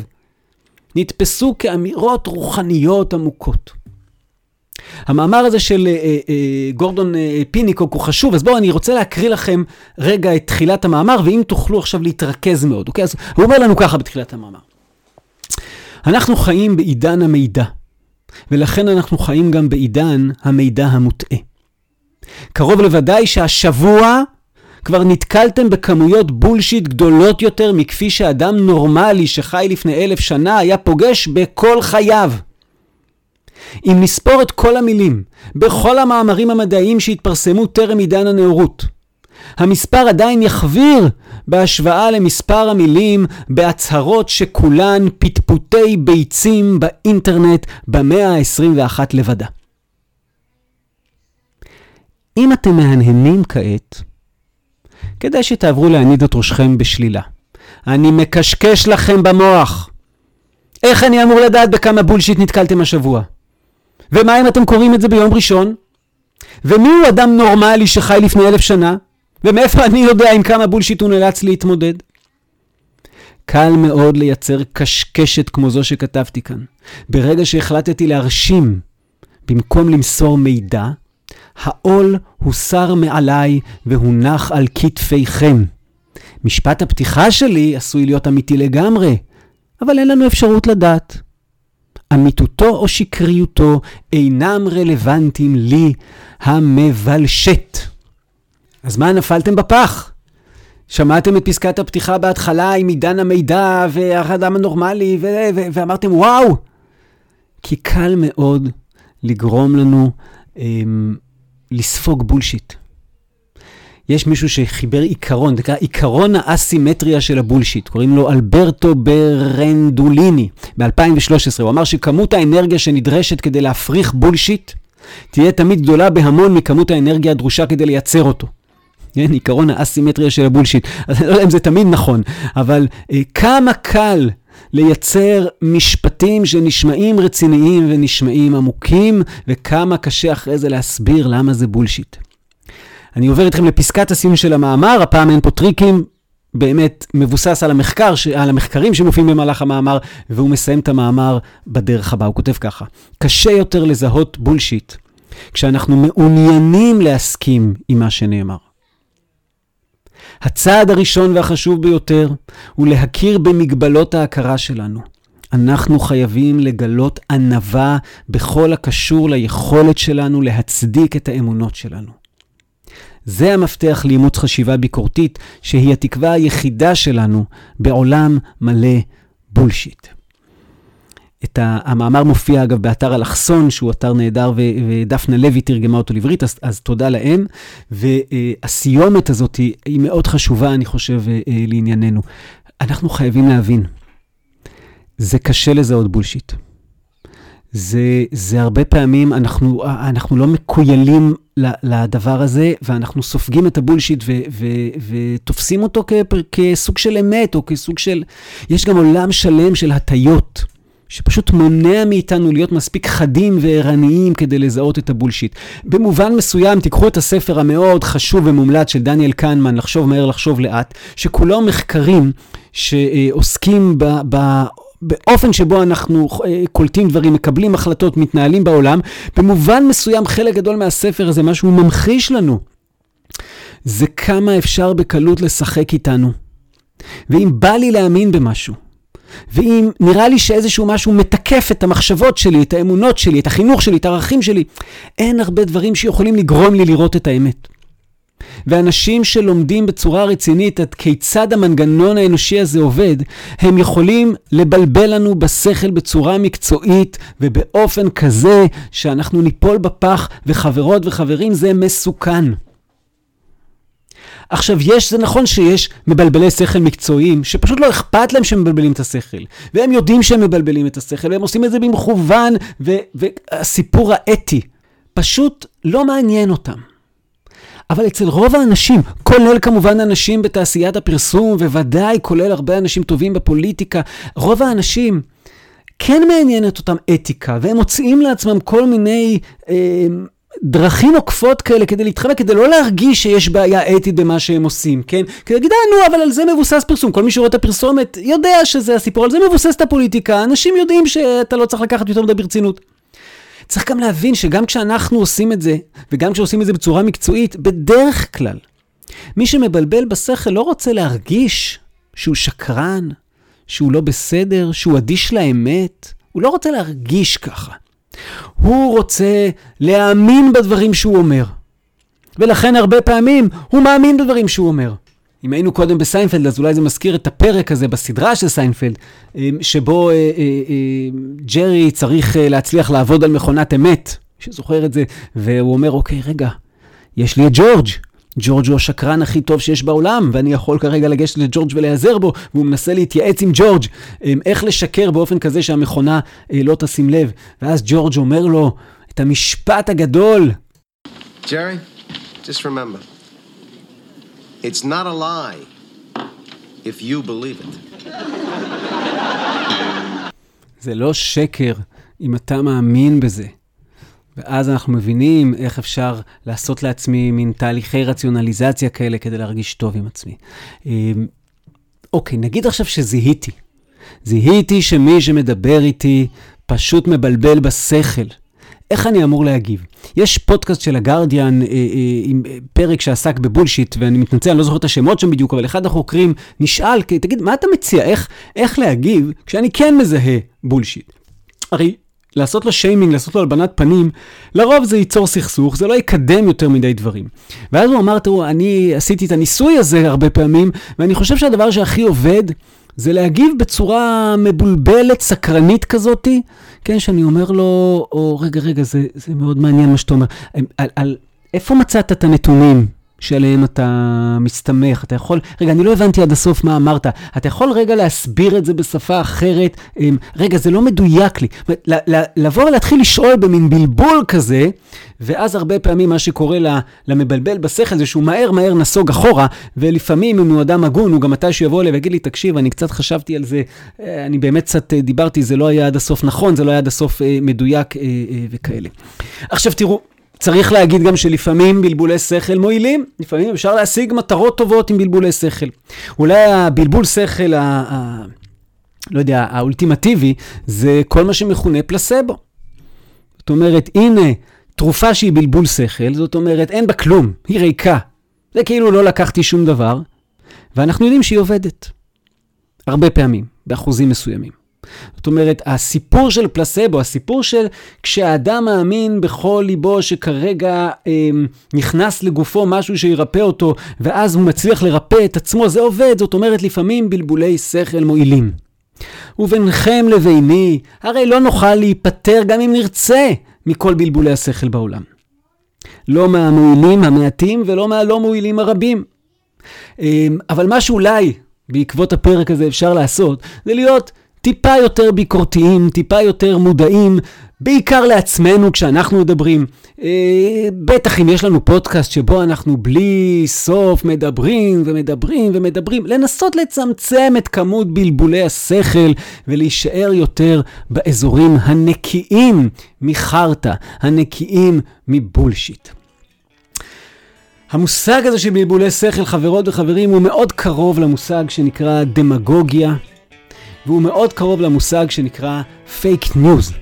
נתפסו כאמירות רוחניות עמוקות. המאמר הזה של אה, אה, גורדון אה, פיניקוק הוא חשוב, אז בואו אני רוצה להקריא לכם רגע את תחילת המאמר, ואם תוכלו עכשיו להתרכז מאוד, אוקיי? אז הוא אומר לנו ככה בתחילת המאמר. אנחנו חיים בעידן המידע, ולכן אנחנו חיים גם בעידן המידע המוטעה. קרוב לוודאי שהשבוע כבר נתקלתם בכמויות בולשיט גדולות יותר מכפי שאדם נורמלי שחי לפני אלף שנה היה פוגש בכל חייו. אם נספור את כל המילים בכל המאמרים המדעיים שהתפרסמו טרם עידן הנאורות, המספר עדיין יחוויר בהשוואה למספר המילים בהצהרות שכולן פטפוטי ביצים באינטרנט במאה ה-21 לבדה. אם אתם מהנהנים כעת, כדאי שתעברו להניד את ראשכם בשלילה. אני מקשקש לכם במוח. איך אני אמור לדעת בכמה בולשיט נתקלתם השבוע? ומה אם אתם קוראים את זה ביום ראשון? ומי הוא אדם נורמלי שחי לפני אלף שנה? ומאיפה אני יודע עם כמה בולשיט הוא נאלץ להתמודד? קל מאוד לייצר קשקשת כמו זו שכתבתי כאן. ברגע שהחלטתי להרשים במקום למסור מידע, העול הוסר מעליי והונח על כתפיכם. משפט הפתיחה שלי עשוי להיות אמיתי לגמרי, אבל אין לנו אפשרות לדעת. אמיתותו או שקריותו אינם רלוונטיים לי המבלשת. אז מה נפלתם בפח? שמעתם את פסקת הפתיחה בהתחלה עם עידן המידע והאדם הנורמלי ו- ו- ואמרתם וואו! כי קל מאוד לגרום לנו אמ, לספוג בולשיט. יש מישהו שחיבר עיקרון, זה נקרא עיקרון האסימטריה של הבולשיט, קוראים לו אלברטו ברנדוליני, ב-2013. הוא אמר שכמות האנרגיה שנדרשת כדי להפריך בולשיט תהיה תמיד גדולה בהמון מכמות האנרגיה הדרושה כדי לייצר אותו. כן, עיקרון האסימטריה של הבולשיט. אז אני לא יודע אם זה תמיד נכון, אבל אה, כמה קל לייצר משפטים שנשמעים רציניים ונשמעים עמוקים, וכמה קשה אחרי זה להסביר למה זה בולשיט. אני עובר איתכם לפסקת הסיום של המאמר, הפעם אין פה טריקים, באמת מבוסס על, המחקר, על המחקרים שמופיעים במהלך המאמר, והוא מסיים את המאמר בדרך הבאה. הוא כותב ככה: קשה יותר לזהות בולשיט כשאנחנו מעוניינים להסכים עם מה שנאמר. הצעד הראשון והחשוב ביותר הוא להכיר במגבלות ההכרה שלנו. אנחנו חייבים לגלות ענווה בכל הקשור ליכולת שלנו להצדיק את האמונות שלנו. זה המפתח לאימוץ חשיבה ביקורתית, שהיא התקווה היחידה שלנו בעולם מלא בולשיט. את המאמר מופיע אגב באתר אלכסון, שהוא אתר נהדר, ודפנה לוי תרגמה אותו לעברית, אז, אז תודה להם. והסיומת הזאת היא, היא מאוד חשובה, אני חושב, אה, לענייננו. אנחנו חייבים להבין, זה קשה לזהות בולשיט. זה, זה הרבה פעמים, אנחנו, אנחנו לא מקוילים לדבר הזה, ואנחנו סופגים את הבולשיט ו, ו, ותופסים אותו כ, כסוג של אמת, או כסוג של... יש גם עולם שלם של הטיות. שפשוט מונע מאיתנו להיות מספיק חדים וערניים כדי לזהות את הבולשיט. במובן מסוים, תיקחו את הספר המאוד חשוב ומומלץ של דניאל קנמן, לחשוב מהר, לחשוב לאט, שכולו מחקרים שעוסקים ב... ב באופן שבו אנחנו אה, קולטים דברים, מקבלים החלטות, מתנהלים בעולם, במובן מסוים חלק גדול מהספר הזה, מה שהוא ממחיש לנו, זה כמה אפשר בקלות לשחק איתנו. ואם בא לי להאמין במשהו, ואם נראה לי שאיזשהו משהו מתקף את המחשבות שלי, את האמונות שלי, את החינוך שלי, את הערכים שלי, אין הרבה דברים שיכולים לגרום לי לראות את האמת. ואנשים שלומדים בצורה רצינית עד כיצד המנגנון האנושי הזה עובד, הם יכולים לבלבל לנו בשכל בצורה מקצועית ובאופן כזה שאנחנו ניפול בפח, וחברות וחברים, זה מסוכן. עכשיו, יש, זה נכון שיש מבלבלי שכל מקצועיים, שפשוט לא אכפת להם שהם מבלבלים את השכל. והם יודעים שהם מבלבלים את השכל, והם עושים את זה במכוון, והסיפור האתי פשוט לא מעניין אותם. אבל אצל רוב האנשים, כולל כמובן אנשים בתעשיית הפרסום, וודאי כולל הרבה אנשים טובים בפוליטיקה, רוב האנשים כן מעניינת אותם אתיקה, והם מוצאים לעצמם כל מיני אה, דרכים עוקפות כאלה כדי להתחמק, כדי לא להרגיש שיש בעיה אתית במה שהם עושים, כן? כדי להגיד, אה, נו, אבל על זה מבוסס פרסום. כל מי שרואה את הפרסומת יודע שזה הסיפור, על זה מבוסס את הפוליטיקה. אנשים יודעים שאתה לא צריך לקחת יותר מדי ברצינות. צריך גם להבין שגם כשאנחנו עושים את זה, וגם כשעושים את זה בצורה מקצועית, בדרך כלל, מי שמבלבל בשכל לא רוצה להרגיש שהוא שקרן, שהוא לא בסדר, שהוא אדיש לאמת. הוא לא רוצה להרגיש ככה. הוא רוצה להאמין בדברים שהוא אומר. ולכן הרבה פעמים הוא מאמין בדברים שהוא אומר. אם היינו קודם בסיינפלד, אז אולי זה מזכיר את הפרק הזה בסדרה של סיינפלד, אה, שבו אה, אה, ג'רי צריך להצליח לעבוד על מכונת אמת, שזוכר את זה, והוא אומר, אוקיי, רגע, יש לי את ג'ורג'. ג'ורג' הוא השקרן הכי טוב שיש בעולם, ואני יכול כרגע לגשת לג'ורג' ולהיעזר בו, והוא מנסה להתייעץ עם ג'ורג' איך לשקר באופן כזה שהמכונה לא תשים לב. ואז ג'ורג' אומר לו את המשפט הגדול. ג'רי, just remember, It's not a lie if you believe it. זה לא שקר אם אתה מאמין בזה. ואז אנחנו מבינים איך אפשר לעשות לעצמי מין תהליכי רציונליזציה כאלה כדי להרגיש טוב עם עצמי. אמ, אוקיי, נגיד עכשיו שזיהיתי. זיהיתי שמי שמדבר איתי פשוט מבלבל בשכל. איך אני אמור להגיב? יש פודקאסט של הגרדיאן אה, אה, עם אה, פרק שעסק בבולשיט, ואני מתנצל, אני לא זוכר את השמות שם בדיוק, אבל אחד החוקרים נשאל, תגיד, מה אתה מציע? איך, איך להגיב כשאני כן מזהה בולשיט? הרי לעשות לו שיימינג, לעשות לו הלבנת פנים, לרוב זה ייצור סכסוך, זה לא יקדם יותר מדי דברים. ואז הוא אמר, תראו, אני עשיתי את הניסוי הזה הרבה פעמים, ואני חושב שהדבר שהכי עובד זה להגיב בצורה מבולבלת, סקרנית כזאתי, כן, שאני אומר לו, או רגע, רגע, זה, זה מאוד מעניין מה שאתה אומר. על, על איפה מצאת את הנתונים שעליהם אתה מסתמך? אתה יכול, רגע, אני לא הבנתי עד הסוף מה אמרת. אתה יכול רגע להסביר את זה בשפה אחרת? אמ, רגע, זה לא מדויק לי. לבוא ולהתחיל לשאול במין בלבול כזה, ואז הרבה פעמים מה שקורה למבלבל בשכל זה שהוא מהר מהר נסוג אחורה, ולפעמים אם הוא אדם הגון, הוא גם מתי שיבוא אליי ויגיד לי, תקשיב, אני קצת חשבתי על זה, אה, אני באמת קצת אה, דיברתי, זה לא היה עד הסוף נכון, זה לא היה עד הסוף אה, מדויק וכאלה. עכשיו תראו, צריך להגיד גם שלפעמים בלבולי שכל מועילים, לפעמים אפשר להשיג מטרות טובות עם בלבולי שכל. אולי הבלבול שכל, ה, ה, לא יודע, האולטימטיבי, זה כל מה שמכונה פלסבו. זאת אומרת, הנה תרופה שהיא בלבול שכל, זאת אומרת, אין בה כלום, היא ריקה. זה כאילו לא לקחתי שום דבר, ואנחנו יודעים שהיא עובדת. הרבה פעמים, באחוזים מסוימים. זאת אומרת, הסיפור של פלסבו, הסיפור של כשהאדם מאמין בכל ליבו שכרגע אה, נכנס לגופו משהו שירפא אותו, ואז הוא מצליח לרפא את עצמו, זה עובד, זאת אומרת, לפעמים בלבולי שכל מועילים. וביניכם לביני, הרי לא נוכל להיפטר גם אם נרצה מכל בלבולי השכל בעולם. לא מהמועילים המעטים ולא מהלא מועילים הרבים. אמ, אבל מה שאולי בעקבות הפרק הזה אפשר לעשות, זה להיות טיפה יותר ביקורתיים, טיפה יותר מודעים, בעיקר לעצמנו כשאנחנו מדברים. אה, בטח אם יש לנו פודקאסט שבו אנחנו בלי סוף מדברים ומדברים ומדברים, לנסות לצמצם את כמות בלבולי השכל ולהישאר יותר באזורים הנקיים מחרטא, הנקיים מבולשיט. המושג הזה של בלבולי שכל, חברות וחברים, הוא מאוד קרוב למושג שנקרא דמגוגיה, והוא מאוד קרוב למושג שנקרא פייק ניוז.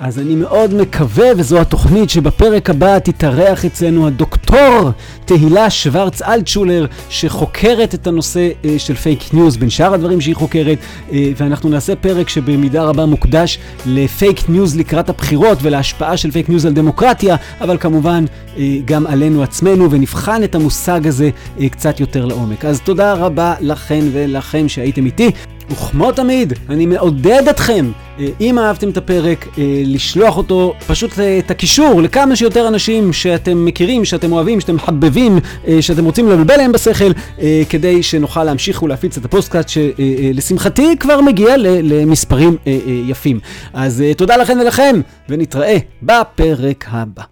אז אני מאוד מקווה, וזו התוכנית שבפרק הבא תתארח אצלנו הדוקטור תהילה שוורץ אלטשולר, שחוקרת את הנושא אה, של פייק ניוז, בין שאר הדברים שהיא חוקרת, אה, ואנחנו נעשה פרק שבמידה רבה מוקדש לפייק ניוז לקראת הבחירות ולהשפעה של פייק ניוז על דמוקרטיה, אבל כמובן אה, גם עלינו עצמנו, ונבחן את המושג הזה קצת יותר לעומק. אז תודה רבה לכן ולכם שהייתם איתי. וכמו תמיד, אני מעודד אתכם, אה, אם אהבתם את הפרק, אה, לשלוח אותו, פשוט אה, את הקישור לכמה שיותר אנשים שאתם מכירים, שאתם אוהבים, שאתם מחבבים, שאתם רוצים לבלבל להם בשכל, כדי שנוכל להמשיך ולהפיץ את הפודקאסט שלשמחתי כבר מגיע למספרים יפים. אז תודה לכן ולכם, ונתראה בפרק הבא.